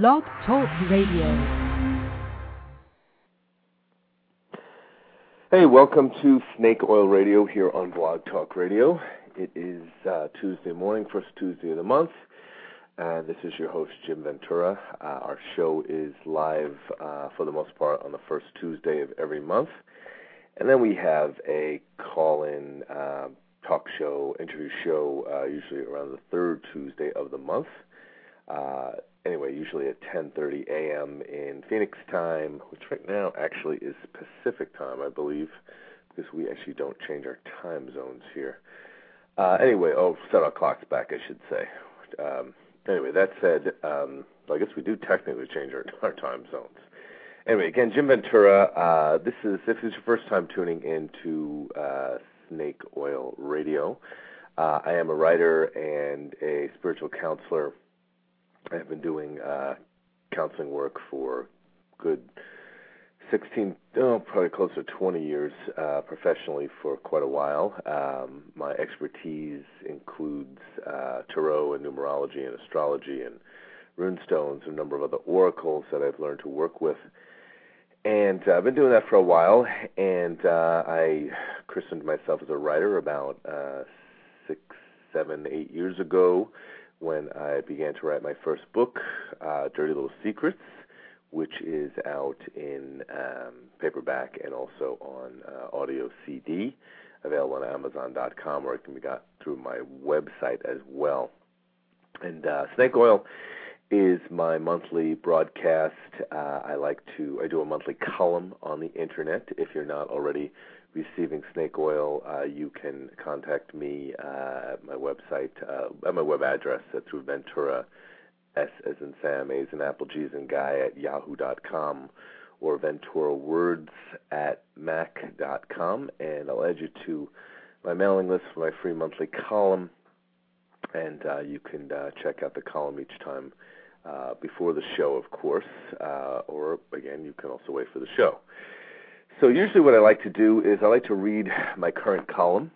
Blog Talk Radio. Hey, welcome to Snake Oil Radio here on Blog Talk Radio. It is uh, Tuesday morning, first Tuesday of the month, and this is your host, Jim Ventura. Uh, our show is live uh, for the most part on the first Tuesday of every month, and then we have a call in uh, talk show, interview show, uh, usually around the third Tuesday of the month. Uh, anyway, usually at 10:30 a.m. in Phoenix time, which right now actually is Pacific time, I believe, because we actually don't change our time zones here. Uh, anyway, oh, set our clocks back, I should say. Um, anyway, that said, um, I guess we do technically change our, our time zones. Anyway, again, Jim Ventura. Uh, this is if is your first time tuning into uh, Snake Oil Radio. Uh, I am a writer and a spiritual counselor I have been doing uh, counseling work for good 16, oh, probably close to 20 years uh, professionally for quite a while. Um, my expertise includes uh, tarot and numerology and astrology and runestones and a number of other oracles that I've learned to work with. And uh, I've been doing that for a while, and uh, I christened myself as a writer about uh, six, seven, eight years ago when I began to write my first book, uh, Dirty Little Secrets, which is out in um, paperback and also on uh, audio CD, available on Amazon.com, or it can be got through my website as well. And uh, Snake Oil is my monthly broadcast. Uh, I like to I do a monthly column on the internet. If you're not already receiving snake oil, uh, you can contact me uh, at my website, uh, at my web address uh, through Ventura, S as in Sam, A as in Apple, G as in Guy at yahoo.com or Ventura Words at mac.com, and I'll add you to my mailing list for my free monthly column, and uh, you can uh, check out the column each time uh, before the show, of course, uh, or again, you can also wait for the show. So usually what I like to do is I like to read my current column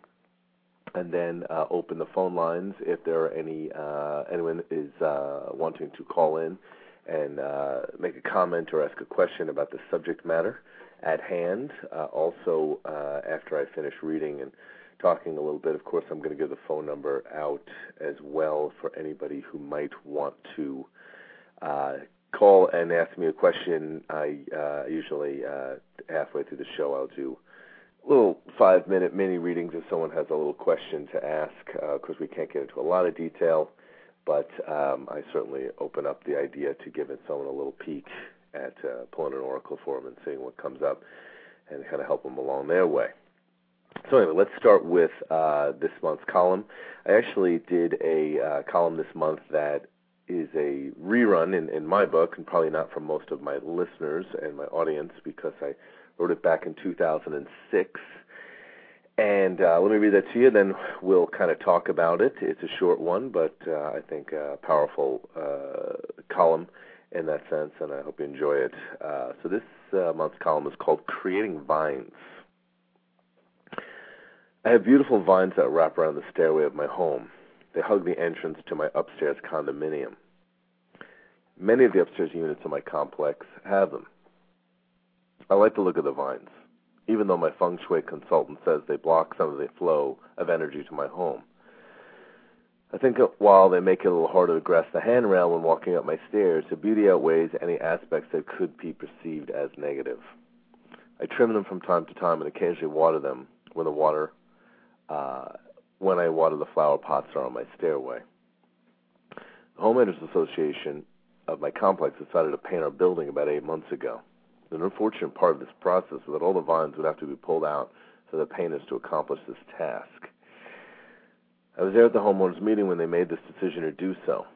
and then uh, open the phone lines if there are any uh, anyone is uh, wanting to call in and uh, make a comment or ask a question about the subject matter at hand. Uh, also, uh, after I finish reading and talking a little bit, of course, I'm going to give the phone number out as well for anybody who might want to call and ask me a question, I uh, usually uh, halfway through the show I'll do little five minute mini readings if someone has a little question to ask. because uh, we can't get into a lot of detail, but um, I certainly open up the idea to giving someone a little peek at uh, pulling an oracle for them and seeing what comes up and kind of help them along their way. So anyway, let's start with uh, this month's column. I actually did a uh, column this month that is a rerun in, in my book, and probably not for most of my listeners and my audience because I wrote it back in 2006. And uh, let me read that to you, then we'll kind of talk about it. It's a short one, but uh, I think a powerful uh, column in that sense, and I hope you enjoy it. Uh, so this uh, month's column is called Creating Vines. I have beautiful vines that wrap around the stairway of my home. They hug the entrance to my upstairs condominium. Many of the upstairs units in my complex have them. I like the look of the vines, even though my feng shui consultant says they block some of the flow of energy to my home. I think while they make it a little harder to grasp the handrail when walking up my stairs, the beauty outweighs any aspects that could be perceived as negative. I trim them from time to time and occasionally water them when the water uh, when I water the flower pots are on my stairway. The Homeowners Association of my complex decided to paint our building about eight months ago. The unfortunate part of this process was that all the vines would have to be pulled out for the painters to accomplish this task. I was there at the homeowners meeting when they made this decision to do so.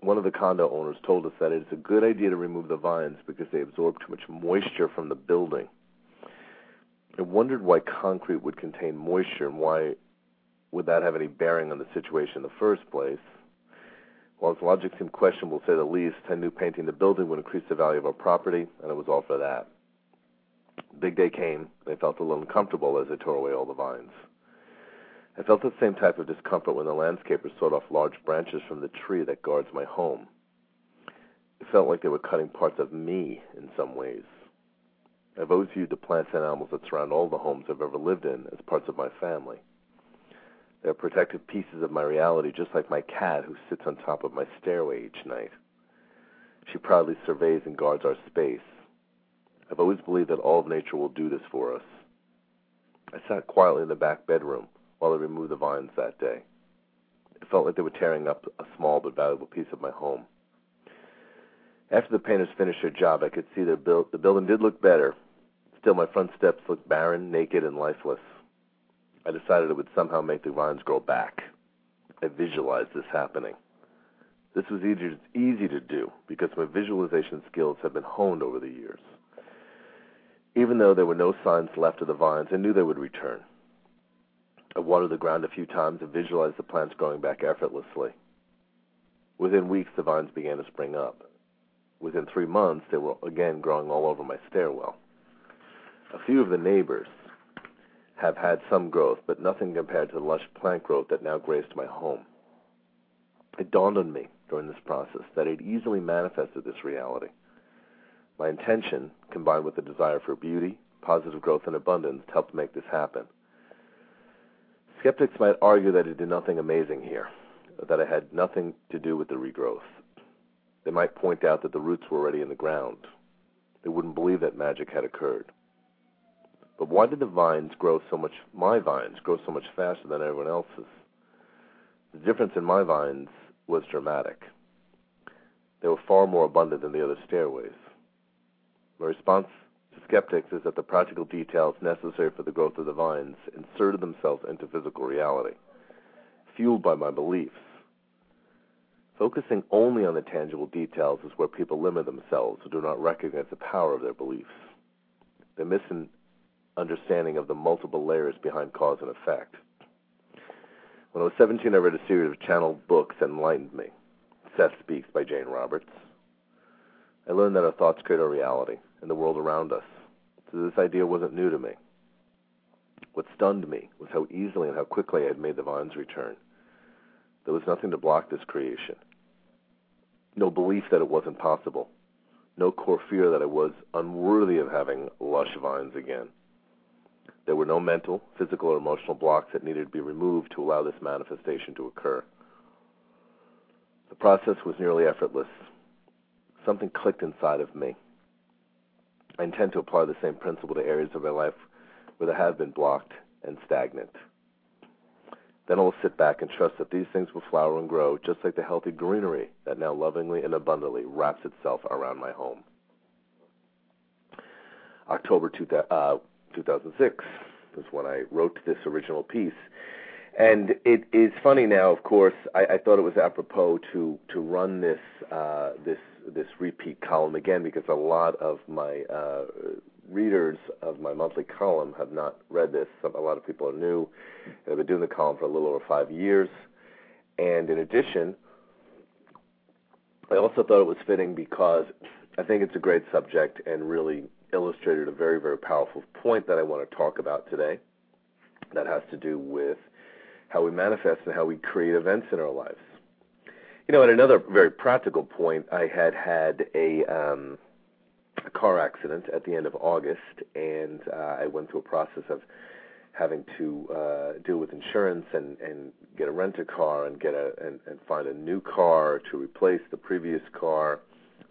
One of the condo owners told us that it is a good idea to remove the vines because they absorb too much moisture from the building. I wondered why concrete would contain moisture and why would that have any bearing on the situation in the first place? While its logic seemed questionable, to say the least, I knew painting the building would increase the value of our property, and it was all for that. Big day came, and I felt a little uncomfortable as I tore away all the vines. I felt the same type of discomfort when the landscaper sawed off large branches from the tree that guards my home. It felt like they were cutting parts of me in some ways. I've always viewed the plants and animals that surround all the homes I've ever lived in as parts of my family. They're protective pieces of my reality, just like my cat who sits on top of my stairway each night. She proudly surveys and guards our space. I've always believed that all of nature will do this for us. I sat quietly in the back bedroom while they removed the vines that day. It felt like they were tearing up a small but valuable piece of my home. After the painters finished their job, I could see the, build, the building did look better. Still, my front steps looked barren, naked, and lifeless. I decided it would somehow make the vines grow back. I visualized this happening. This was easy, easy to do because my visualization skills had been honed over the years. Even though there were no signs left of the vines, I knew they would return. I watered the ground a few times and visualized the plants growing back effortlessly. Within weeks, the vines began to spring up. Within three months, they were again growing all over my stairwell. A few of the neighbors have had some growth, but nothing compared to the lush plant growth that now graced my home. It dawned on me during this process that I'd easily manifested this reality. My intention, combined with the desire for beauty, positive growth, and abundance, helped make this happen. Skeptics might argue that I did nothing amazing here, that I had nothing to do with the regrowth. They might point out that the roots were already in the ground. They wouldn't believe that magic had occurred. But why did the vines grow so much, my vines grow so much faster than everyone else's? The difference in my vines was dramatic. They were far more abundant than the other stairways. My response to skeptics is that the practical details necessary for the growth of the vines inserted themselves into physical reality, fueled by my beliefs. Focusing only on the tangible details is where people limit themselves who do not recognize the power of their beliefs. They miss an understanding of the multiple layers behind cause and effect. When I was 17, I read a series of channeled books that enlightened me. Seth Speaks by Jane Roberts. I learned that our thoughts create our reality and the world around us. So this idea wasn't new to me. What stunned me was how easily and how quickly I had made the vines return. There was nothing to block this creation. No belief that it wasn't possible. No core fear that I was unworthy of having lush vines again. There were no mental, physical, or emotional blocks that needed to be removed to allow this manifestation to occur. The process was nearly effortless. Something clicked inside of me. I intend to apply the same principle to areas of my life where they have been blocked and stagnant. Then I will sit back and trust that these things will flower and grow just like the healthy greenery that now lovingly and abundantly wraps itself around my home. October 2006 was when I wrote this original piece. And it is funny now, of course. I, I thought it was apropos to to run this uh, this this repeat column again because a lot of my uh, readers of my monthly column have not read this. A lot of people are new. I've been doing the column for a little over five years, and in addition, I also thought it was fitting because I think it's a great subject and really illustrated a very very powerful point that I want to talk about today. That has to do with how we manifest and how we create events in our lives. You know, at another very practical point, I had had a, um, a car accident at the end of August, and uh, I went through a process of having to uh, deal with insurance and and get a rent a car and get a and, and find a new car to replace the previous car.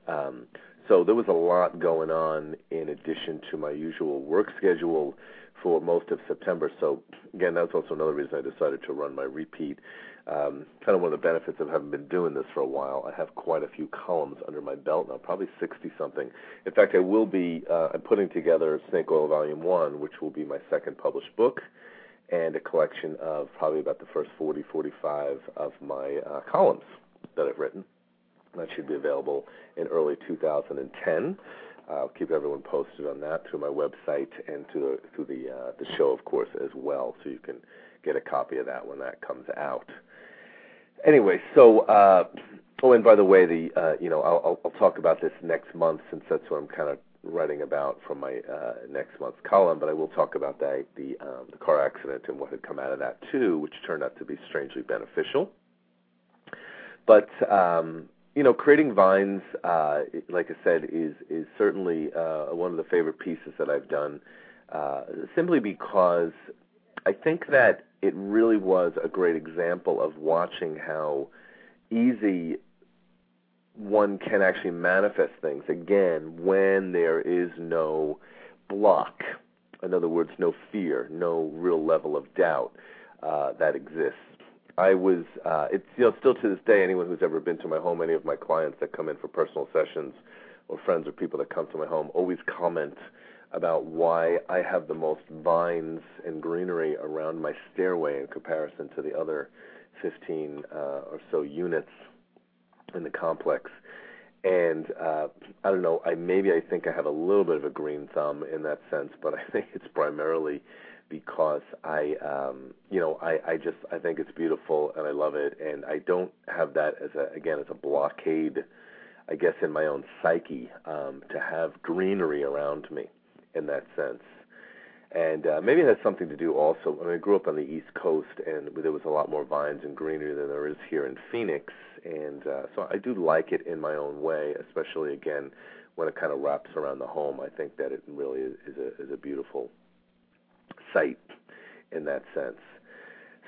Um, so there was a lot going on in addition to my usual work schedule for most of September. So again, that's also another reason I decided to run my repeat um, kind of one of the benefits of having been doing this for a while. I have quite a few columns under my belt now, probably 60 something. In fact, I will be uh, I'm putting together Snake Oil Volume 1, which will be my second published book, and a collection of probably about the first 40, 45 of my uh, columns that I've written. That should be available in early 2010. I'll keep everyone posted on that through my website and through the, through the, uh, the show, of course, as well, so you can get a copy of that when that comes out anyway, so uh, oh, and by the way, the uh, you know I'll, I'll talk about this next month since that's what I'm kind of writing about from my uh, next month's column. But I will talk about that the um, the car accident and what had come out of that too, which turned out to be strangely beneficial. But um, you know, creating vines, uh, like I said, is is certainly uh, one of the favorite pieces that I've done. Uh, simply because I think that it really was a great example of watching how easy one can actually manifest things again when there is no block. In other words, no fear, no real level of doubt uh, that exists. I was, uh, it's you know, still to this day, anyone who's ever been to my home, any of my clients that come in for personal sessions, or friends or people that come to my home, always comment about why I have the most vines and greenery around my stairway in comparison to the other 15 uh, or so units in the complex. And uh, I don't know, I maybe I think I have a little bit of a green thumb in that sense, but I think it's primarily because I um you know I I just I think it's beautiful and I love it and I don't have that as a again as a blockade I guess in my own psyche um to have greenery around me in that sense and uh, maybe it has something to do also. I, mean, I grew up on the East Coast, and there was a lot more vines and greenery than there is here in Phoenix, and uh, so I do like it in my own way, especially again when it kind of wraps around the home. I think that it really is, is a is a beautiful sight in that sense.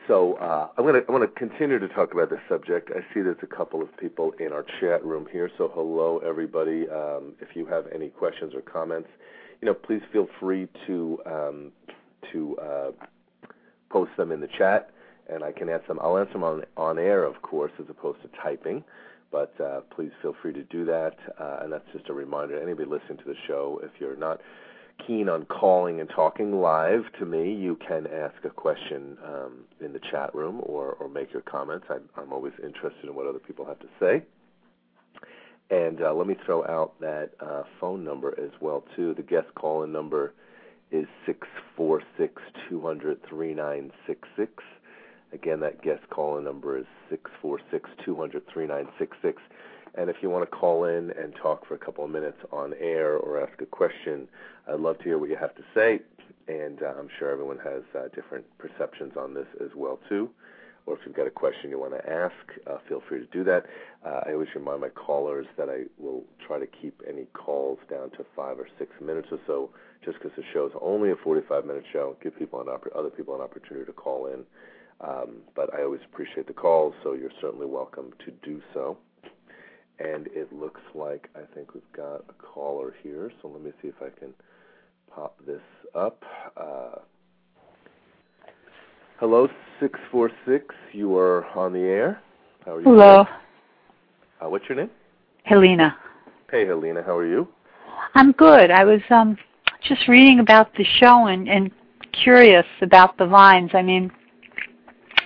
So uh, I'm going to want to continue to talk about this subject. I see there's a couple of people in our chat room here. So hello everybody. Um, if you have any questions or comments, you know, please feel free to um, to uh, post them in the chat, and I can answer them. I'll answer them on on air, of course, as opposed to typing. But uh, please feel free to do that. Uh, and that's just a reminder. To anybody listening to the show, if you're not keen on calling and talking live to me, you can ask a question um, in the chat room or, or make your comments. I'm, I'm always interested in what other people have to say. And uh, let me throw out that uh, phone number as well too. The guest call-in number is six four six two hundred three nine six six. Again, that guest call-in number is six four six two hundred three nine six six. And if you want to call in and talk for a couple of minutes on air or ask a question, I'd love to hear what you have to say. And uh, I'm sure everyone has uh, different perceptions on this as well too. Or if you've got a question you want to ask, uh, feel free to do that. Uh, I always remind my callers that I will try to keep any calls down to five or six minutes or so, just because the show is only a 45-minute show. Give people an opp- other people an opportunity to call in. Um, but I always appreciate the calls, so you're certainly welcome to do so and it looks like I think we've got a caller here. So let me see if I can pop this up. Uh, hello, six four six. You are on the air. How are you? Hello. Uh, what's your name? Helena. Hey, Helena. How are you? I'm good. I was um just reading about the show and, and curious about the vines. I mean,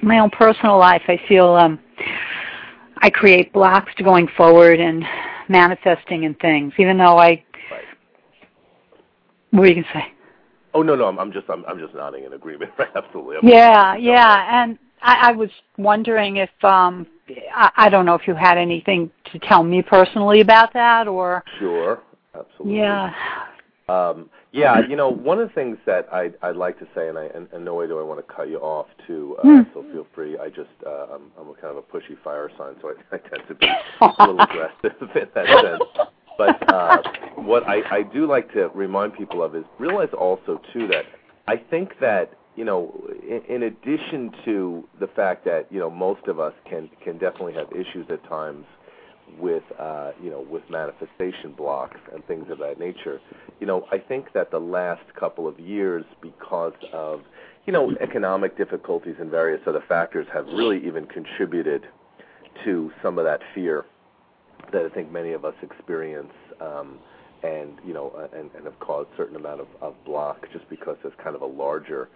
my own personal life, I feel um I create blocks to going forward and manifesting and things, even though I. Right. What are you gonna say? Oh no, no, I'm, I'm just I'm, I'm just nodding in agreement. Absolutely. I'm yeah, yeah, and I, I was wondering if um I, I don't know if you had anything to tell me personally about that or. Sure. Absolutely. Yeah. Um, yeah, you know, one of the things that I'd, I'd like to say, and, I, and, and no way do I want to cut you off, too. Uh, Hmm. So feel free. I just uh, I'm, I'm a kind of a pushy fire sign, so I, I tend to be a little aggressive in that sense. But uh, what I, I do like to remind people of is realize also too that I think that you know, in, in addition to the fact that you know most of us can can definitely have issues at times with uh, you know with manifestation blocks and things of that nature. You know, I think that the last couple of years, because of you know economic difficulties and various other factors, have really even contributed to some of that fear that I think many of us experience. Um, and you know, uh, and, and have caused a certain amount of, of block just because there's kind of a larger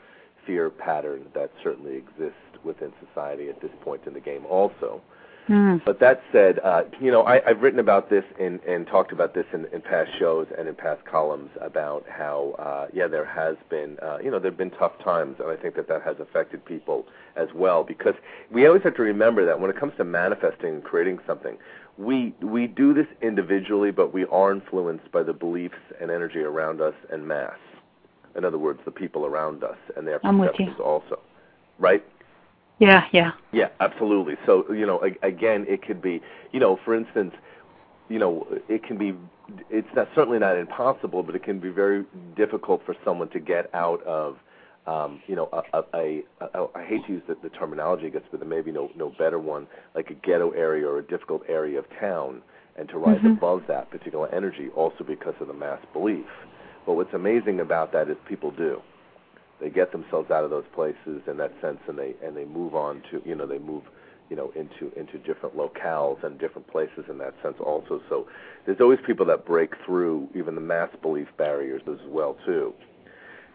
fear pattern that certainly exists within society at this point in the game also. Hmm. But that said, uh, you know, I, I've written about this and, and talked about this in, in past shows and in past columns about how, uh, yeah, there has been, uh, you know, there have been tough times, and I think that that has affected people as well. Because we always have to remember that when it comes to manifesting and creating something, we we do this individually, but we are influenced by the beliefs and energy around us and mass. In other words, the people around us and their I'm with you. perceptions also, right? Yeah, yeah. Yeah, absolutely. So, you know, again, it could be, you know, for instance, you know, it can be it's not certainly not impossible, but it can be very difficult for someone to get out of um, you know, a, a, a, a, I hate to use the, the terminology, I guess, but there may be no no better one, like a ghetto area or a difficult area of town, and to rise mm-hmm. above that particular energy, also because of the mass belief. But what's amazing about that is people do. They get themselves out of those places in that sense, and they and they move on to you know they move you know into into different locales and different places in that sense also. So there's always people that break through even the mass belief barriers as well too.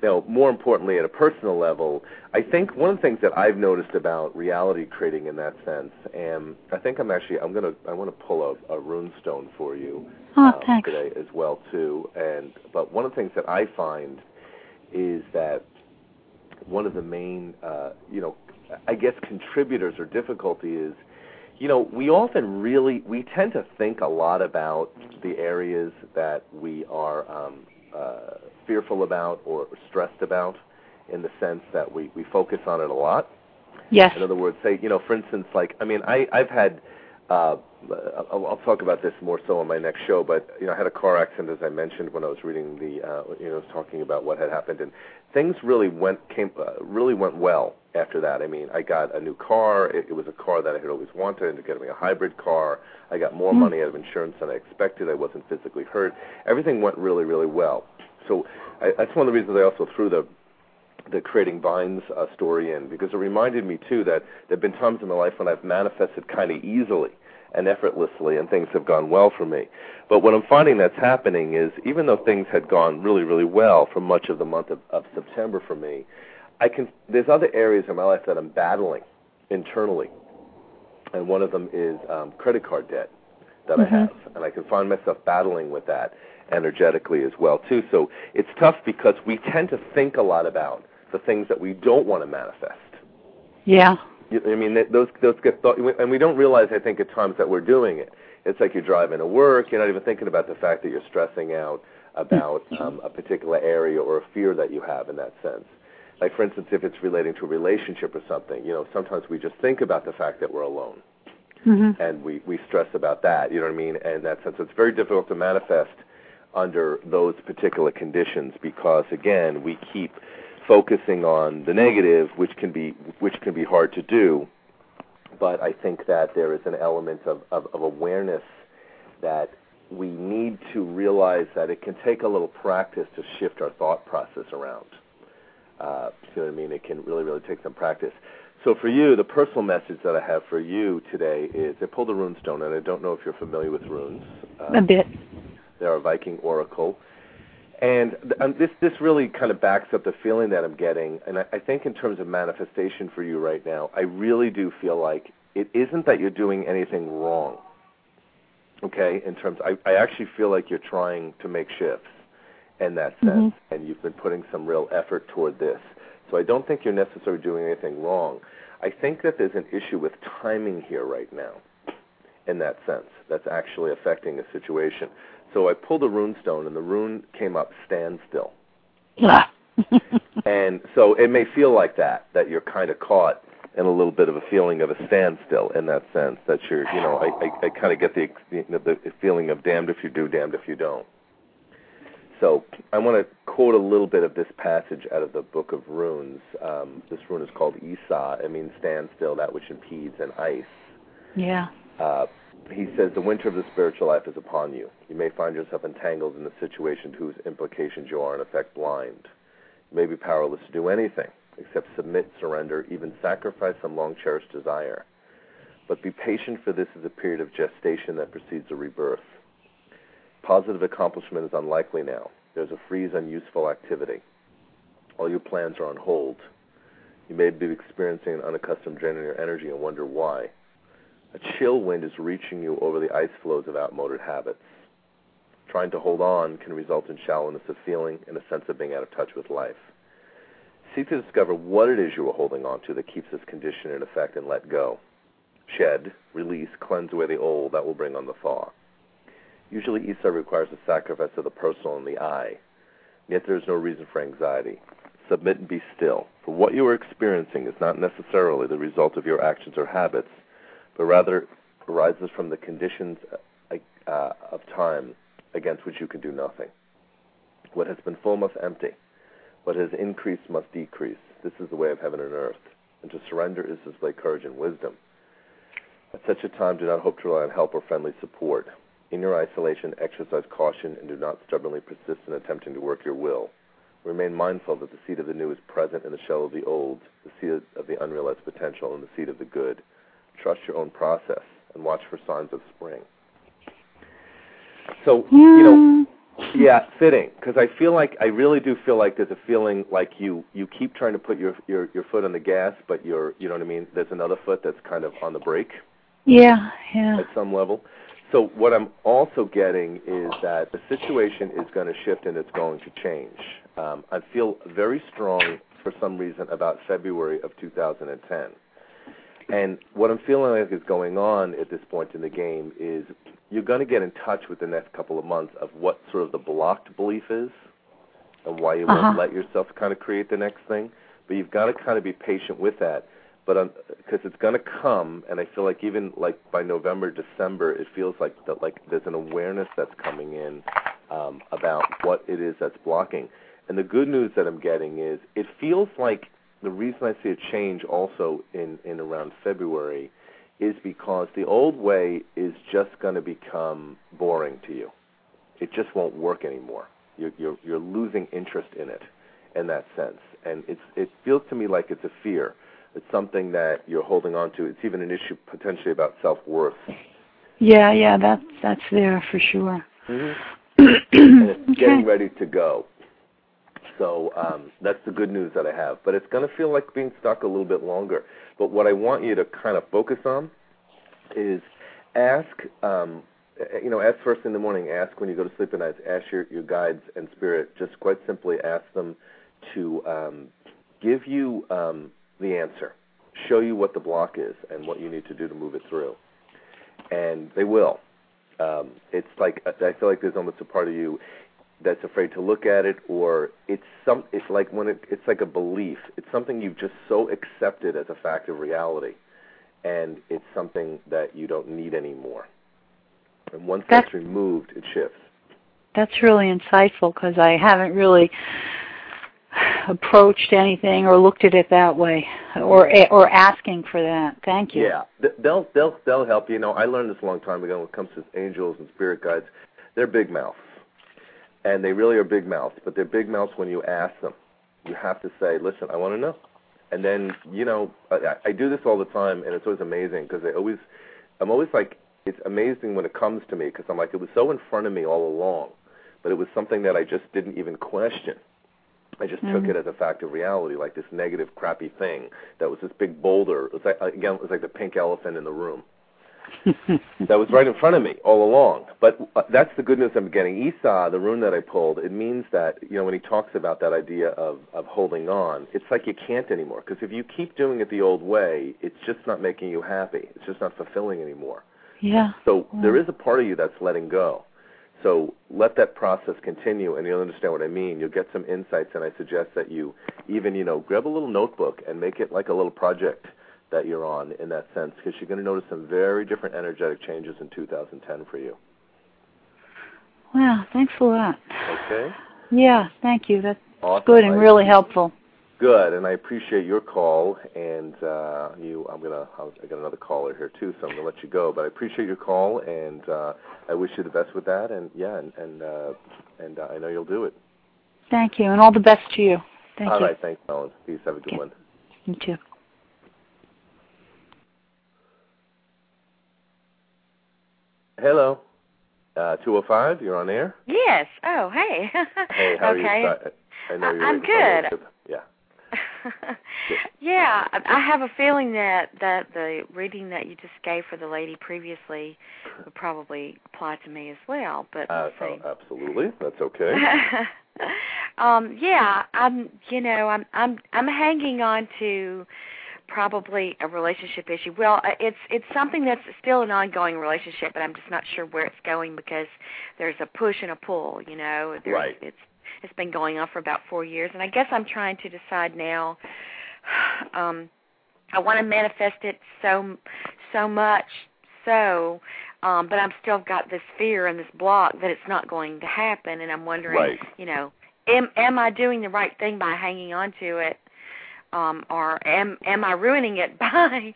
Now, more importantly, at a personal level, I think one of the things that I've noticed about reality creating in that sense, and I think I'm actually I'm gonna I want to pull a, a rune stone for you oh, um, today as well too. And but one of the things that I find is that one of the main uh, you know I guess contributors or difficulty is you know, we often really we tend to think a lot about the areas that we are um, uh, fearful about or stressed about, in the sense that we we focus on it a lot. Yes. In other words, say you know, for instance, like I mean, I I've had. Uh, I'll, I'll talk about this more so on my next show, but you know, I had a car accident as I mentioned when I was reading the, uh, you know, talking about what had happened, and things really went came uh, really went well after that. I mean, I got a new car. It, it was a car that I had always wanted. Ended up getting a hybrid car. I got more mm. money out of insurance than I expected. I wasn't physically hurt. Everything went really, really well. So I, that's one of the reasons I also threw the the creating vines uh, story in because it reminded me too that there've been times in my life when I've manifested kind of easily and effortlessly and things have gone well for me. But what I'm finding that's happening is even though things had gone really really well for much of the month of, of September for me, I can there's other areas in my life that I'm battling internally. And one of them is um, credit card debt that mm-hmm. I have, and I can find myself battling with that energetically as well too. So it's tough because we tend to think a lot about the things that we don't want to manifest. Yeah. I mean, those those get thought, and we don't realize. I think at times that we're doing it. It's like you're driving to work. You're not even thinking about the fact that you're stressing out about um, a particular area or a fear that you have in that sense. Like for instance, if it's relating to a relationship or something, you know, sometimes we just think about the fact that we're alone, mm-hmm. and we we stress about that. You know what I mean? And in that sense, it's very difficult to manifest under those particular conditions because again we keep focusing on the negative which can be which can be hard to do but I think that there is an element of, of, of awareness that we need to realize that it can take a little practice to shift our thought process around. Uh, you know what I mean? It can really, really take some practice. So for you, the personal message that I have for you today is I pulled a rune stone, and I don't know if you're familiar with runes. Uh, a bit. They're a Viking oracle. And um, this this really kind of backs up the feeling that I'm getting, and I, I think in terms of manifestation for you right now, I really do feel like it isn't that you're doing anything wrong. Okay, in terms, I, I actually feel like you're trying to make shifts in that sense, mm-hmm. and you've been putting some real effort toward this. So I don't think you're necessarily doing anything wrong. I think that there's an issue with timing here right now, in that sense, that's actually affecting a situation. So I pulled a rune stone, and the rune came up stand still. and so it may feel like that, that you're kind of caught in a little bit of a feeling of a standstill in that sense, that you're, you know, I, I, I kind of get the, you know, the feeling of damned if you do, damned if you don't. So I want to quote a little bit of this passage out of the Book of Runes. Um, this rune is called Isa. It means stand still, that which impedes, and ice. Yeah. Uh, he says the winter of the spiritual life is upon you. You may find yourself entangled in a situation to whose implications you are in effect blind. You may be powerless to do anything except submit, surrender, even sacrifice some long cherished desire. But be patient, for this is a period of gestation that precedes a rebirth. Positive accomplishment is unlikely now. There's a freeze on useful activity. All your plans are on hold. You may be experiencing an unaccustomed drain on your energy and wonder why. A chill wind is reaching you over the ice floes of outmoded habits. Trying to hold on can result in shallowness of feeling and a sense of being out of touch with life. Seek to discover what it is you are holding on to that keeps this condition in effect and let go. Shed, release, cleanse away the old, that will bring on the thaw. Usually Isa requires a sacrifice of the personal and the I, yet there is no reason for anxiety. submit and be still. For what you are experiencing is not necessarily the result of your actions or habits, but rather arises from the conditions uh, of time against which you can do nothing. What has been full must empty. What has increased must decrease. This is the way of heaven and earth. And to surrender is to display courage and wisdom. At such a time, do not hope to rely on help or friendly support. In your isolation, exercise caution and do not stubbornly persist in attempting to work your will. Remain mindful that the seed of the new is present in the shell of the old, the seed of the unrealized potential, and the seed of the good. Trust your own process and watch for signs of spring. So, you know, yeah, fitting because I feel like I really do feel like there's a feeling like you you keep trying to put your your your foot on the gas, but you're you know what I mean. There's another foot that's kind of on the brake. Yeah, yeah. At some level. So what I'm also getting is that the situation is going to shift and it's going to change. Um, I feel very strong for some reason about February of 2010. And what I'm feeling like is going on at this point in the game is you're going to get in touch with the next couple of months of what sort of the blocked belief is and why you uh-huh. won't let yourself kind of create the next thing. But you've got to kind of be patient with that. But because it's going to come, and I feel like even like by November, December, it feels like that like there's an awareness that's coming in um, about what it is that's blocking. And the good news that I'm getting is it feels like the reason I see a change also in in around February is because the old way is just going to become boring to you. It just won't work anymore. You're, you're, you're losing interest in it in that sense. And it's, it feels to me like it's a fear. It's something that you're holding on to. It's even an issue potentially about self worth. Yeah, yeah, that's that's there for sure. Mm-hmm. and it's okay. getting ready to go. So um, that's the good news that I have. But it's going to feel like being stuck a little bit longer. But what I want you to kind of focus on is ask, um, you know, ask first in the morning, ask when you go to sleep at night, ask your, your guides and spirit, just quite simply ask them to um, give you um, the answer, show you what the block is and what you need to do to move it through. And they will. Um, it's like I feel like there's almost a part of you that's afraid to look at it or it's some it's like when it it's like a belief. It's something you've just so accepted as a fact of reality and it's something that you don't need anymore. And once that's, that's removed it shifts. That's really insightful because i haven't really approached anything or looked at it that way or or asking for that. Thank you. Yeah. They'll they'll they'll help you know i learned this a long time ago when it comes to angels and spirit guides. They're big mouth and they really are big mouths, but they're big mouths when you ask them. You have to say, "Listen, I want to know." And then, you know, I, I do this all the time, and it's always amazing because I always, I'm always like, it's amazing when it comes to me because I'm like, it was so in front of me all along, but it was something that I just didn't even question. I just mm-hmm. took it as a fact of reality, like this negative, crappy thing that was this big boulder. It was like again, it was like the pink elephant in the room. that was right in front of me all along. But uh, that's the good news I'm getting. Isa, the rune that I pulled, it means that you know when he talks about that idea of of holding on, it's like you can't anymore because if you keep doing it the old way, it's just not making you happy. It's just not fulfilling anymore. Yeah. So yeah. there is a part of you that's letting go. So let that process continue, and you'll understand what I mean. You'll get some insights, and I suggest that you even you know grab a little notebook and make it like a little project that you're on in that sense because you're going to notice some very different energetic changes in 2010 for you. Wow, thanks a lot. Okay. Yeah, thank you. That's awesome. good and really helpful. Good, and I appreciate your call. And uh, you, I'm gonna, I got another caller here too, so I'm gonna let you go. But I appreciate your call, and uh, I wish you the best with that. And yeah, and and, uh, and uh, I know you'll do it. Thank you, and all the best to you. Thank all you. All right, thanks, Ellen. Peace. Have a good okay. one. You too. Hello. Uh, 205, you're on air? Yes. Oh, hey. hey, how okay. are you? I know you're I'm good. Yeah. yeah, I have a feeling that that the reading that you just gave for the lady previously would probably apply to me as well. But uh, oh, absolutely, that's okay. um, yeah, I'm. You know, I'm. I'm. I'm hanging on to probably a relationship issue. Well, uh, it's it's something that's still an ongoing relationship, but I'm just not sure where it's going because there's a push and a pull. You know, there's, right. It's it's been going on for about four years, and I guess I'm trying to decide now. Um, I want to manifest it so so much so, um, but I'm still got this fear and this block that it's not going to happen, and I'm wondering, Right. you know, am am I doing the right thing by hanging on to it? Um, or am am I ruining it by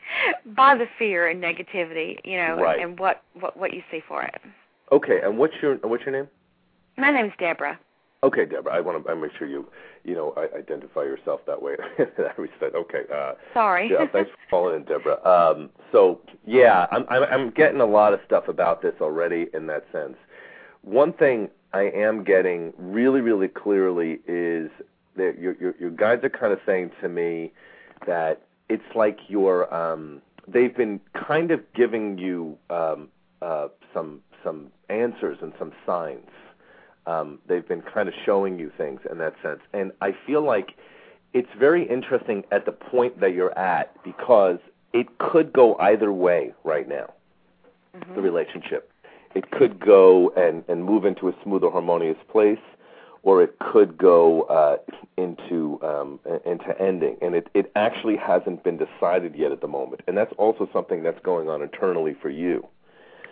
by the fear and negativity, you know, Right. and, and what, what what you see for it? Okay, and what's your what's your name? My name's Deborah. Okay, Deborah. I want to I make sure you you know I identify yourself that way. that respect. Okay. Uh, Sorry. yeah, thanks for calling in, Deborah. Um, so yeah, I'm, I'm I'm getting a lot of stuff about this already in that sense. One thing I am getting really really clearly is your your, your guides are kind of saying to me that it's like you're um, they've been kind of giving you um, uh, some some answers and some signs. Um, they've been kind of showing you things in that sense, and I feel like it's very interesting at the point that you're at because it could go either way right now. Mhm. The relationship, it could go and and move into a smoother, harmonious place, or it could go uh, into um, into ending, and it it actually hasn't been decided yet at the moment, and that's also something that's going on internally for you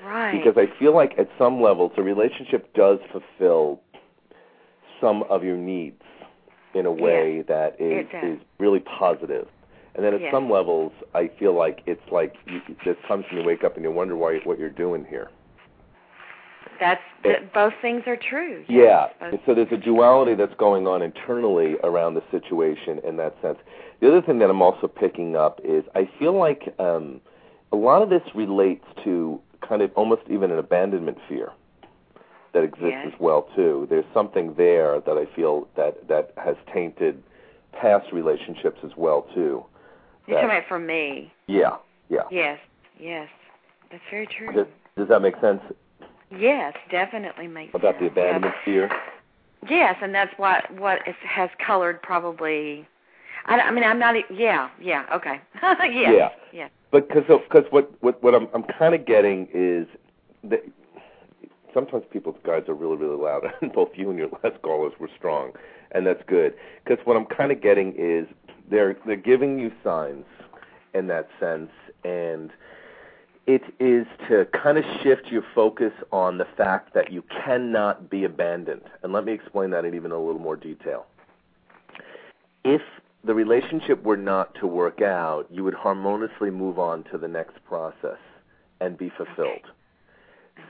Right. because I feel like at some levels the relationship does fulfill some of your needs in a way that is is really positive. And then at Yes. some levels, I feel like it's like you, there's times when you wake up and you wonder why what you're doing here. That's th- both things are true. Yeah. And so there's a duality that's going on internally around the situation in that sense. The other thing that I'm also picking up is I feel like um, a lot of this relates to kind of almost even an abandonment fear that exists Yes. as well too. There's something there that I feel that that has tainted past relationships as well too. You're talking about for me. Yeah. Yeah. Yes. Yes. That's very true. Does, does that make sense yes, definitely makes sense. about the sense. abandonment fear? Yes, and that's what what is, has colored probably. I, I mean, I'm not. Yeah. Yeah. Okay. yes. Yeah. Yeah. But because because what what what I'm I'm kind of getting is that sometimes people's guides are really really loud, and both you and your last callers were strong, and that's good. Because what I'm kind of getting is they're they're giving you signs in that sense, and it is to kind of shift your focus on the fact that you cannot be abandoned. And let me explain that in even a little more detail. If the relationship were not to work out, you would harmoniously move on to the next process and be fulfilled.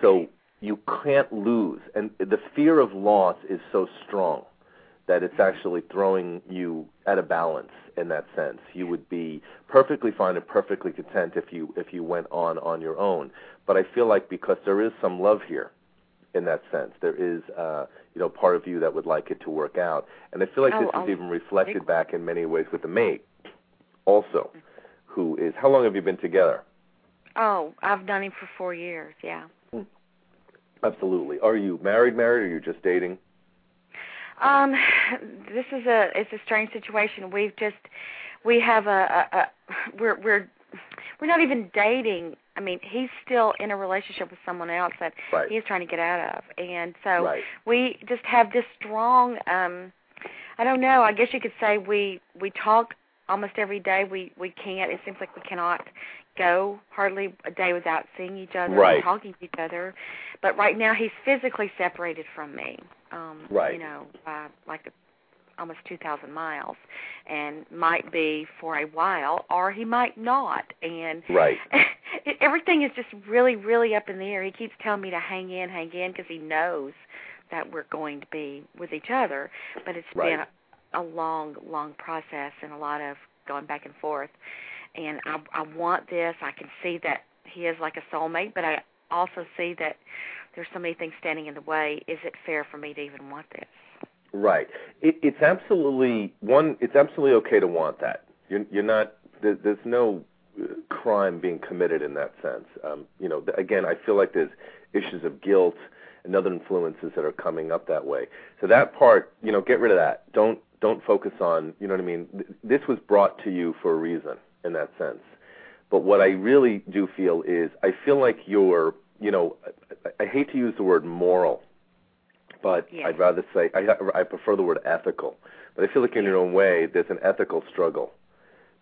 So you can't lose. And the fear of loss is so strong that it's actually throwing you at a balance in that sense. You would be perfectly fine and perfectly content if you if you went on on your own. But I feel like because there is some love here in that sense, there is uh, you know part of you that would like it to work out. And I feel like Oh, this is I'll- even reflected back in many ways with the mate also who is how long have you been together? Oh, I've known him for four years. Yeah. Absolutely. Are you married married or are you just dating? Um, this is a it's a strange situation. We've just we have a, a, a we're we're we're not even dating. I mean, he's still in a relationship with someone else that Right. he's trying to get out of, and so Right. we just have this strong. um I don't know. I guess you could say we we talk almost every day. We we can't. It seems like we cannot go hardly a day without seeing each other Right. and talking to each other. But right now he's physically separated from me. Um, Right. You know, by like a, almost 2,000 miles, and might be for a while, or he might not. And Right. it, everything is just really, really up in the air. He keeps telling me to hang in, hang in, because he knows that we're going to be with each other. But it's Right. been a, a long, long process and a lot of going back and forth. And I, I want this. I can see that he is like a soulmate, but I also see that there's so many things standing in the way. Is it fair for me to even want this? Right. It, it's absolutely one. It's absolutely okay to want that. You're, you're not. There, there's no uh, crime being committed in that sense. Um, you know, again, I feel like there's issues of guilt and other influences that are coming up that way. So that part, you know, get rid of that. Don't don't focus on. You know what I mean? Th- This was brought to you for a reason in that sense. But what I really do feel is I feel like you're, you know, I, I hate to use the word moral but Yes. I'd rather say I I prefer the word ethical. But I feel like in your own way, there's an ethical struggle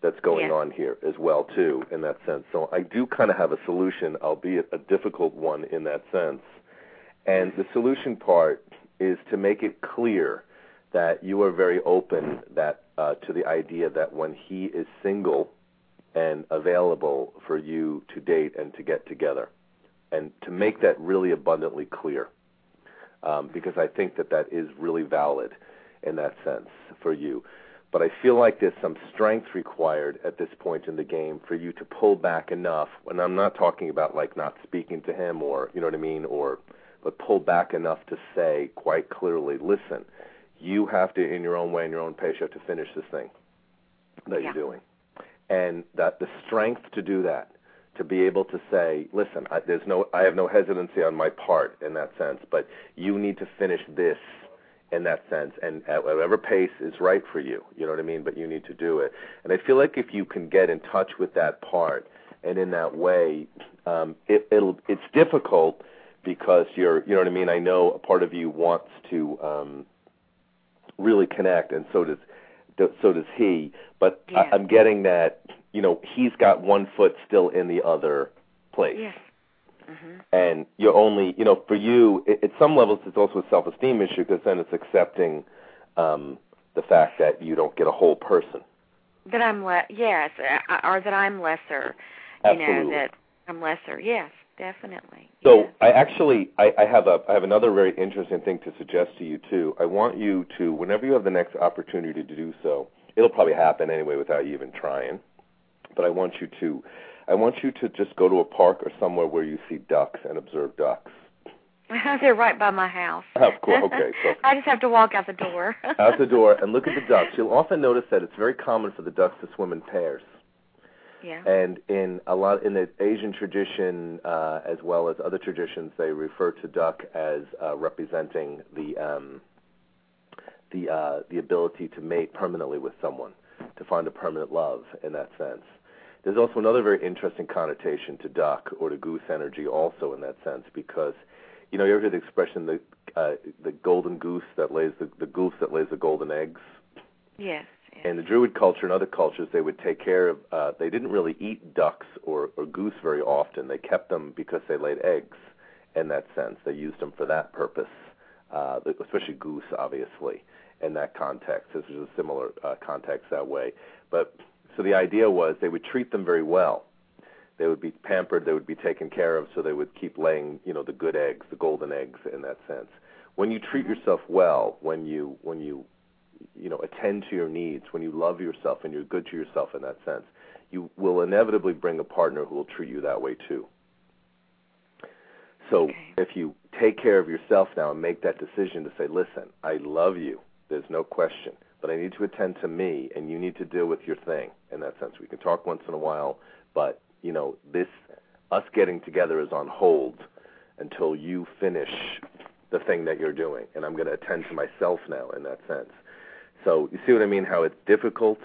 that's going Yes. on here as well too, in that sense. So I do kind of have a solution, albeit a difficult one in that sense. And the solution part is to make it clear that you are very open that uh, to the idea that when he is single and available for you to date and to get together, and to make that really abundantly clear, um, because I think that that is really valid in that sense for you. But I feel like there's some strength required at this point in the game for you to pull back enough. And I'm not talking about like not speaking to him or you know what I mean, or but pull back enough to say quite clearly, listen, you have to, in your own way, in your own pace, you have to finish this thing that Yeah. you're doing, and that the strength to do that, to be able to say, listen, I, there's no, I have no hesitancy on my part in that sense, but you need to finish this in that sense, and at whatever pace is right for you, you know what I mean. But you need to do it, and I feel like if you can get in touch with that part, and in that way, um, it, it'll, it's difficult because you're, you know what I mean. I know a part of you wants to um, really connect, and so does, so does he. But Yeah. I, I'm getting that, you know, he's got one foot still in the other place Yes. Mhm. and you're only you know for you it, at some levels it's also a self-esteem issue because then it's accepting um the fact that you don't get a whole person That I'm le- yes, uh, or that I'm lesser. Absolutely. You know that I'm lesser. Yes, definitely. so yes. i actually I, I have a i have another very interesting thing to suggest to you too i want you to whenever you have the next opportunity to do so it'll probably happen anyway without you even trying but i want you to i want you to just go to a park or somewhere where you see ducks and observe ducks They're right by my house. Of course, okay, so- I just have to walk out the door. out the door and look at the ducks you'll often notice that it's very common for the ducks to swim in pairs yeah. And in a lot in the Asian tradition, uh, as well as other traditions, they refer to duck as uh, representing the um, the uh, the ability to mate permanently with someone, to find a permanent love in that sense. There's also another very interesting connotation to duck or to goose energy, also in that sense, because you know you ever hear the expression the uh, the golden goose that lays the the goose that lays the golden eggs yes. In the Druid culture and other cultures, they would take care of. Uh, they didn't really eat ducks or, or goose very often. They kept them because they laid eggs. In that sense, they used them for that purpose. Uh, especially goose, obviously, in that context. This is a similar uh, context that way. But so the idea was they would treat them very well. They would be pampered. They would be taken care of, so they would keep laying, you know, the good eggs, the golden eggs, in that sense. When you treat yourself well, when you when you you know attend to your needs when you love yourself and you're good to yourself in that sense you will inevitably bring a partner who will treat you that way too. So Okay. if you take care of yourself now and make that decision to say listen i love you there's no question but i need to attend to me and you need to deal with your thing in that sense. We can talk once in a while but you know this us getting together is on hold until you finish the thing that you're doing and i'm going to attend to myself now in that sense so you see what I mean? How it's difficult,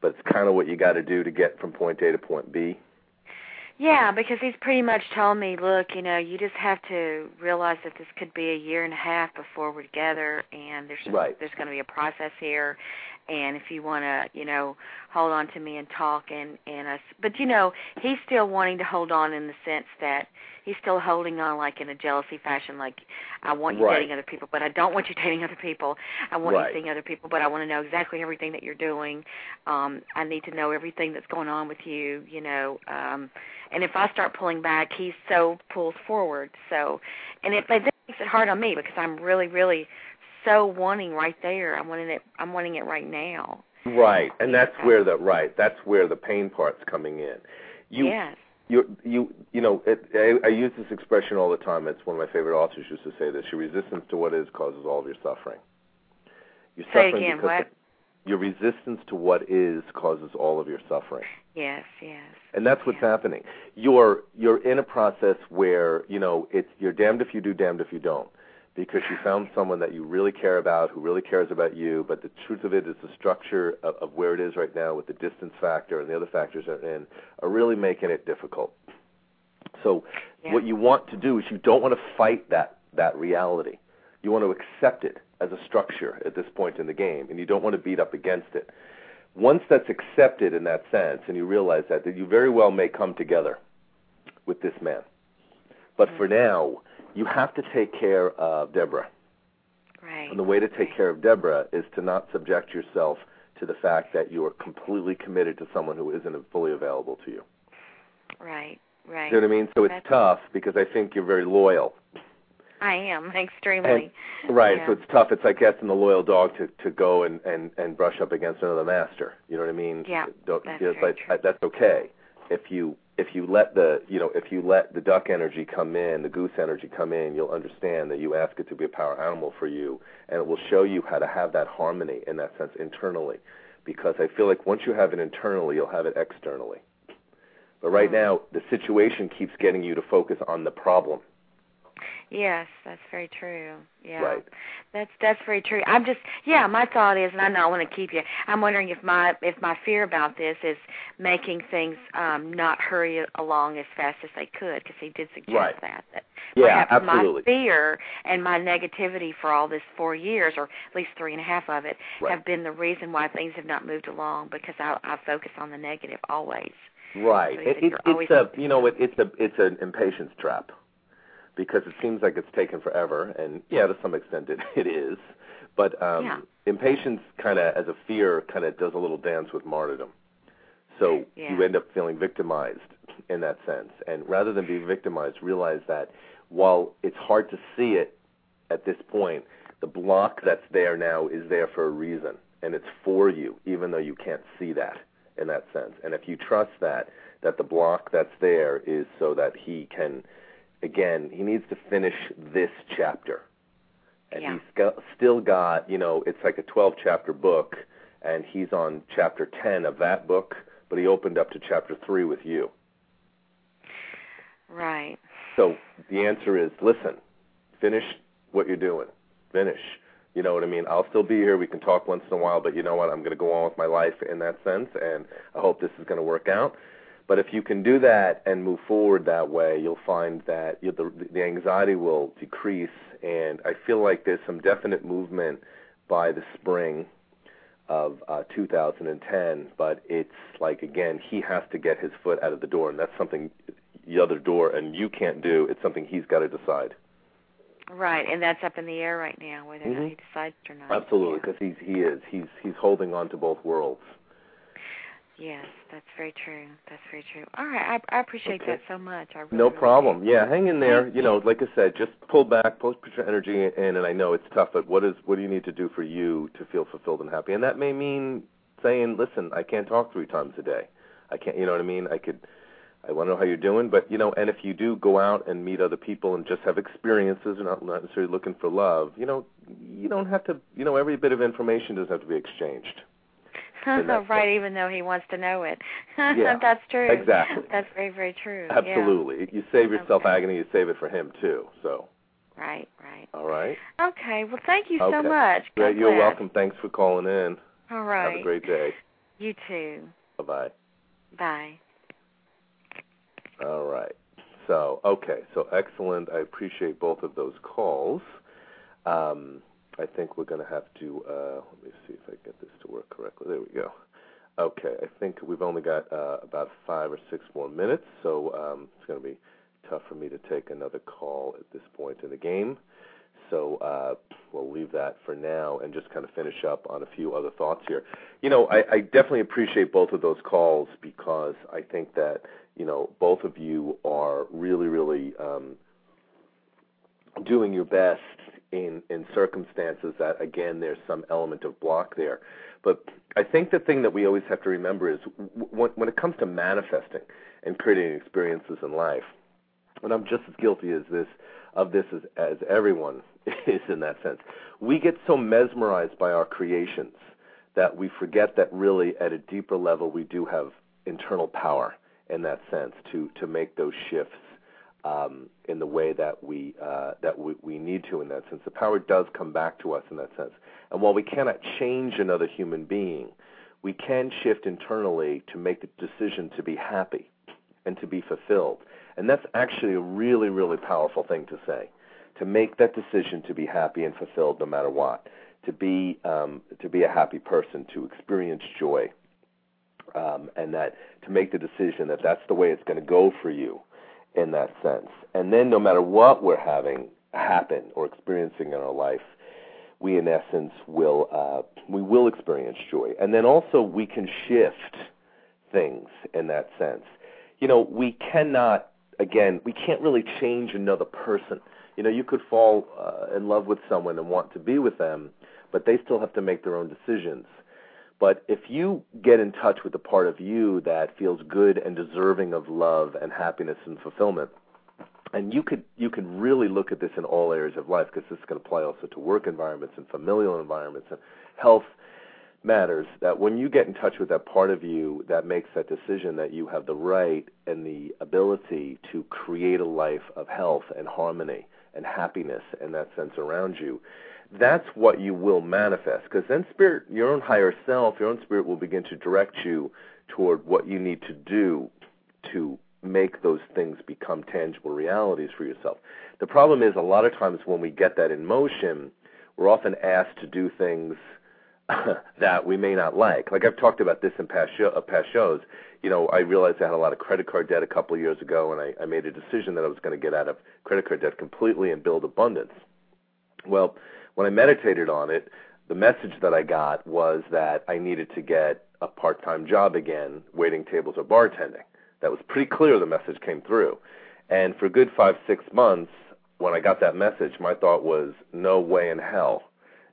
but it's kind of what you got to do to get from point A to point B. Yeah, because he's pretty much told me, look, you know, you just have to realize that this could be a year and a half before we're together, and there's Right. there's going to be a process here, and if you want to, you know, hold on to me and talk, and and us, but you know, he's still wanting to hold on in the sense that he's still holding on like in a jealousy fashion, like I want you Right. dating other people, but I don't want you dating other people. I want Right. you seeing other people, but I want to know exactly everything that you're doing. Um, I need to know everything that's going on with you, you know. Um, and if I start pulling back, he so pulls forward. So, and it, but that makes it hard on me because I'm really, really so wanting right there. I'm wanting it. I'm wanting it right now. Right, and that's where the right. That's where the pain part's coming in. You, yes. you, you, you know. It, I, I use this expression all the time. It's one of my favorite authors used to say this: "Your resistance to what is causes all of your suffering." You're Say suffering again, because what? your resistance to what is causes all of your suffering. Yes. Yes. and that's what's Yeah. happening you're you're in a process where you know it's you're damned if you do damned if you don't because you found someone that you really care about who really cares about you but the truth of it is the structure of, of where it is right now with the distance factor and the other factors that are in are really making it difficult so Yeah. what you want to do is you don't want to fight that that reality You want to accept it as a structure at this point in the game, and you don't want to beat up against it. Once that's accepted in that sense, and you realize that, that you very well may come together with this man. But for mm-hmm. now, you have to take care of Deborah. Right. And the way to take care of Deborah is to not subject yourself to the fact that you are completely committed to someone who isn't fully available to you. Right. Right. You know what I mean? So it's That's- tough because I think you're very loyal. I am extremely. Right. Yeah. So it's tough. It's like asking the loyal dog to to go and and and brush up against another master. You know what I mean? Yeah, Don't, that's you know, but uh, that's okay if you if you let the you know if you let the duck energy come in, the goose energy come in, you'll understand that you ask it to be a power animal for you, and it will show you how to have that harmony in that sense internally. Because I feel like once you have it internally, you'll have it externally. But right Mhm. now, the situation keeps getting you to focus on the problem. Yes, that's very true. Yeah. Right. That's that's very true. I'm just yeah, my thought is and I know I want to keep you. I'm wondering if my if my fear about this is making things um not hurry along as fast as they could because he did suggest Right. that. That Yeah, perhaps absolutely. my fear and my negativity for all this 4 years or at least three and a half of it Right. have been the reason why things have not moved along because I I focus on the negative always. Right. So It, it, it's a you know it, it's a it's an impatience trap because it seems like it's taken forever, and yeah, to some extent it it is. But um, Yeah. impatience kind of as a fear kind of does a little dance with martyrdom. So Yeah. you end up feeling victimized in that sense, and rather than be victimized, realize that while it's hard to see it at this point, the block that's there now is there for a reason, and it's for you, even though you can't see that in that sense. And if you trust that, that the block that's there is so that he can, again, he needs to finish this chapter. And Yeah. he's got, still got, you know, it's like a 12 chapter book, and he's on chapter 10 of that book, but he opened up to chapter 3 with you. Right. So the answer is listen, finish what you're doing. Finish. You know what I mean? I'll still be here. We can talk once in a while, but you know what? I'm going to go on with my life in that sense, and I hope this is going to work out. But if you can do that and move forward that way, you'll find that you the, the anxiety will decrease, and I feel like there's some definite movement by the spring of uh, 2010. But it's like again, he has to get his foot out of the door, and that's something the other door, and you can't do. It's something he's got to decide. Right, and that's up in the air right now whether or not Mhm. he decides or not. Absolutely, Yeah. because he's he is he's he's holding on to both worlds. Yes, that's very true. That's very true. All right, I, I appreciate Okay. that so much. I really, No problem. do. Yeah, hang in there. You know, like I said, just pull back, put put your energy in, and I know it's tough, but what is what do you need to do for you to feel fulfilled and happy? And that may mean saying, "Listen, I can't talk three times a day. I can't." You know what I mean? I could. I want to know how you're doing, but you know, and if you do go out and meet other people and just have experiences, and not not necessarily looking for love, you know, you don't have to. You know, every bit of information doesn't have to be exchanged. Right, even though he wants to know it. Yeah, that's true. exactly. That's very, very true. yeah. Absolutely. You save yourself Okay. agony, you save it for him too. So, Right, right. all right. Okay, well, thank you so much. Great. You're welcome. Thanks for calling in. All right. Have a great day. You too. Bye bye. Bye. All right. So, okay. So, excellent. I appreciate both of those calls. Um, I think we're going to have to, uh, let me see if I get this to work correctly. There we go. Okay. I think we've only got uh, about five or six more minutes, so um, it's going to be tough for me to take another call at this point in the game. So uh, we'll leave that for now and just kind of finish up on a few other thoughts here. You know, I, I definitely appreciate both of those calls because I think that you know both of you are really, really um, doing your best in in circumstances that again there's some element of block there. But I think the thing that we always have to remember is when, when it comes to manifesting and creating experiences in life, and I'm just as guilty as this of this as, as everyone is in that sense. We get so mesmerized by our creations that we forget that really at a deeper level we do have internal power in that sense to to make those shifts um, in the way that we uh, that we, we need to in that sense. The power does come back to us in that sense. And while we cannot change another human being, we can shift internally to make the decision to be happy and to be fulfilled. And that's actually a really, really powerful thing to say. to make that decision to be happy and fulfilled no matter what, to be um, to be a happy person, to experience joy, um, and that to make the decision that that's the way it's going to go for you in that sense. And then no matter what we're having happen or experiencing in our life, we in essence will uh, we will experience joy. And then also we can shift things in that sense. You know, we cannot again, we can't really change another person. You know, you could fall uh, in love with someone and want to be with them, but they still have to make their own decisions. But if you get in touch with the part of you that feels good and deserving of love and happiness and fulfillment, and you could you can really look at this in all areas of life because this can apply also to work environments and familial environments and health matters that when you get in touch with that part of you that makes that decision that you have the right and the ability to create a life of health and harmony and happiness and that sense around you that's what you will manifest because then spirit your own higher self your own spirit will begin to direct you toward what you need to do to make those things become tangible realities for yourself the problem is a lot of times when we get that in motion we're often asked to do things that we may not like. Like I've talked about this in past show, uh, past shows. You know, I realized I had a lot of credit card debt a couple of years ago, and I, I made a decision that I was going to get out of credit card debt completely and build abundance. Well, when I meditated on it, the message that I got was that I needed to get a part-time job again, waiting tables or bartending. That was pretty clear. The message came through, and for good five, six months, when I got that message, my thought was, no way in hell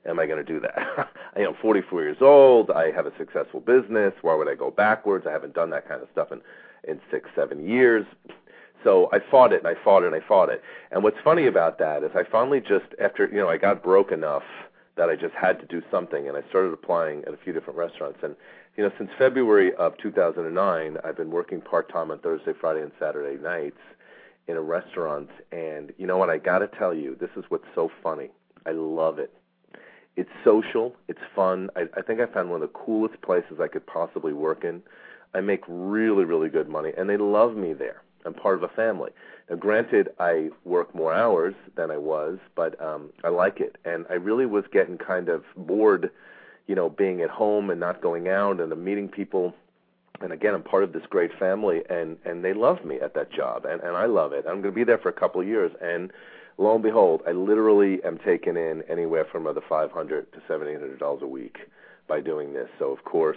am I going to do that? I am 44 years old. I have a successful business. Why would I go backwards? I haven't done that kind of stuff in in six, seven years. So I fought it and I fought it and I fought it. And what's funny about that is I finally just after you know I got broke enough that I just had to do something and I started applying at a few different restaurants and you know since February of 2009 I've been working part time on Thursday, Friday and Saturday nights in a restaurant and you know what I got to tell you this is what's so funny. I love it it's social, it's fun. I, I think I found one of the coolest places I could possibly work in. I make really, really good money, and they love me there. I'm part of a family. Now, granted, I work more hours than I was, but um, I like it, and I really was getting kind of bored, you know, being at home and not going out and meeting people. And again, I'm part of this great family, and and they love me at that job, and and I love it. I'm going to be there for a couple of years, and lo and behold, I literally am taking in anywhere from the 500 to 700 dollars a week by doing this. So of course,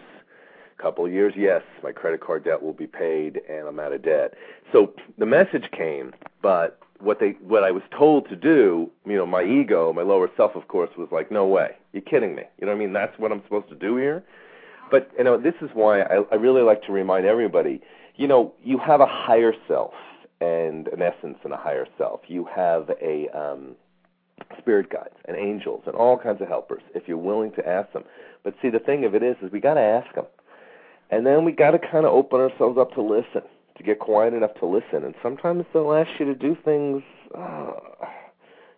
couple of years, yes, my credit card debt will be paid and I'm out of debt. So the message came, but what they what I was told to do, you know, my ego, my lower self, of course, was like, no way, you're kidding me. You know what I mean? That's what I'm supposed to do here. But you know, this is why I, I really like to remind everybody, you know, you have a higher self and an essence and a higher self. You have a um, spirit guides and angels and all kinds of helpers if you're willing to ask them. But see, the thing of it is, is we got to ask them, and then we got to kind of open ourselves up to listen, to get quiet enough to listen. And sometimes they'll ask you to do things uh,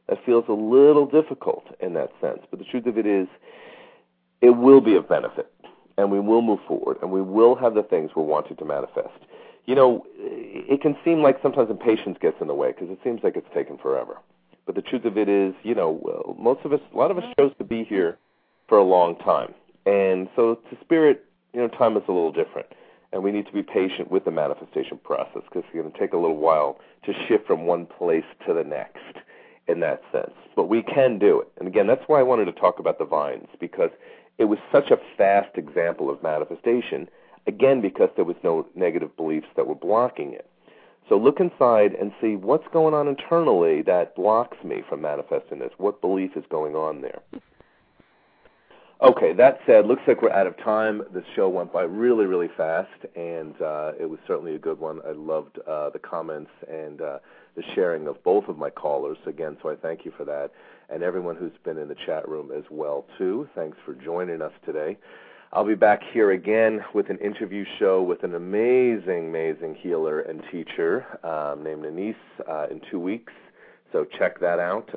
that feels a little difficult in that sense. But the truth of it is, it will be of benefit, and we will move forward, and we will have the things we're wanting to manifest you know, it can seem like sometimes impatience gets in the way because it seems like it's taken forever. But the truth of it is, you know, most of us, a lot of us chose to be here for a long time. And so to spirit, you know, time is a little different. And we need to be patient with the manifestation process because it's going to take a little while to shift from one place to the next in that sense. But we can do it. And again, that's why I wanted to talk about the vines because it was such a fast example of manifestation Again, because there was no negative beliefs that were blocking it. So look inside and see what's going on internally that blocks me from manifesting this. What belief is going on there? Okay, that said, looks like we're out of time. This show went by really, really fast, and uh, it was certainly a good one. I loved uh, the comments and uh, the sharing of both of my callers again, so I thank you for that, and everyone who's been in the chat room as well too. Thanks for joining us today. I'll be back here again with an interview show with an amazing, amazing healer and teacher um, named Anise uh, in two weeks. So check that out.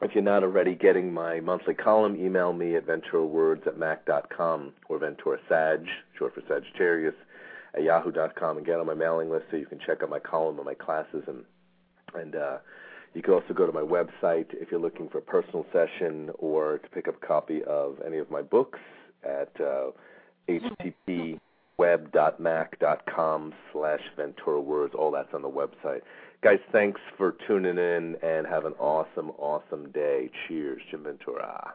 If you're not already getting my monthly column, email me at venturawords at mac.com or Ventura Sag, short for Sagittarius, at yahoo.com and get on my mailing list so you can check out my column and my classes and and uh, You can also go to my website if you're looking for a personal session or to pick up a copy of any of my books at uh, http web.mac.com slash Ventura Words. All that's on the website. Guys, thanks for tuning in and have an awesome, awesome day. Cheers, Jim Ventura.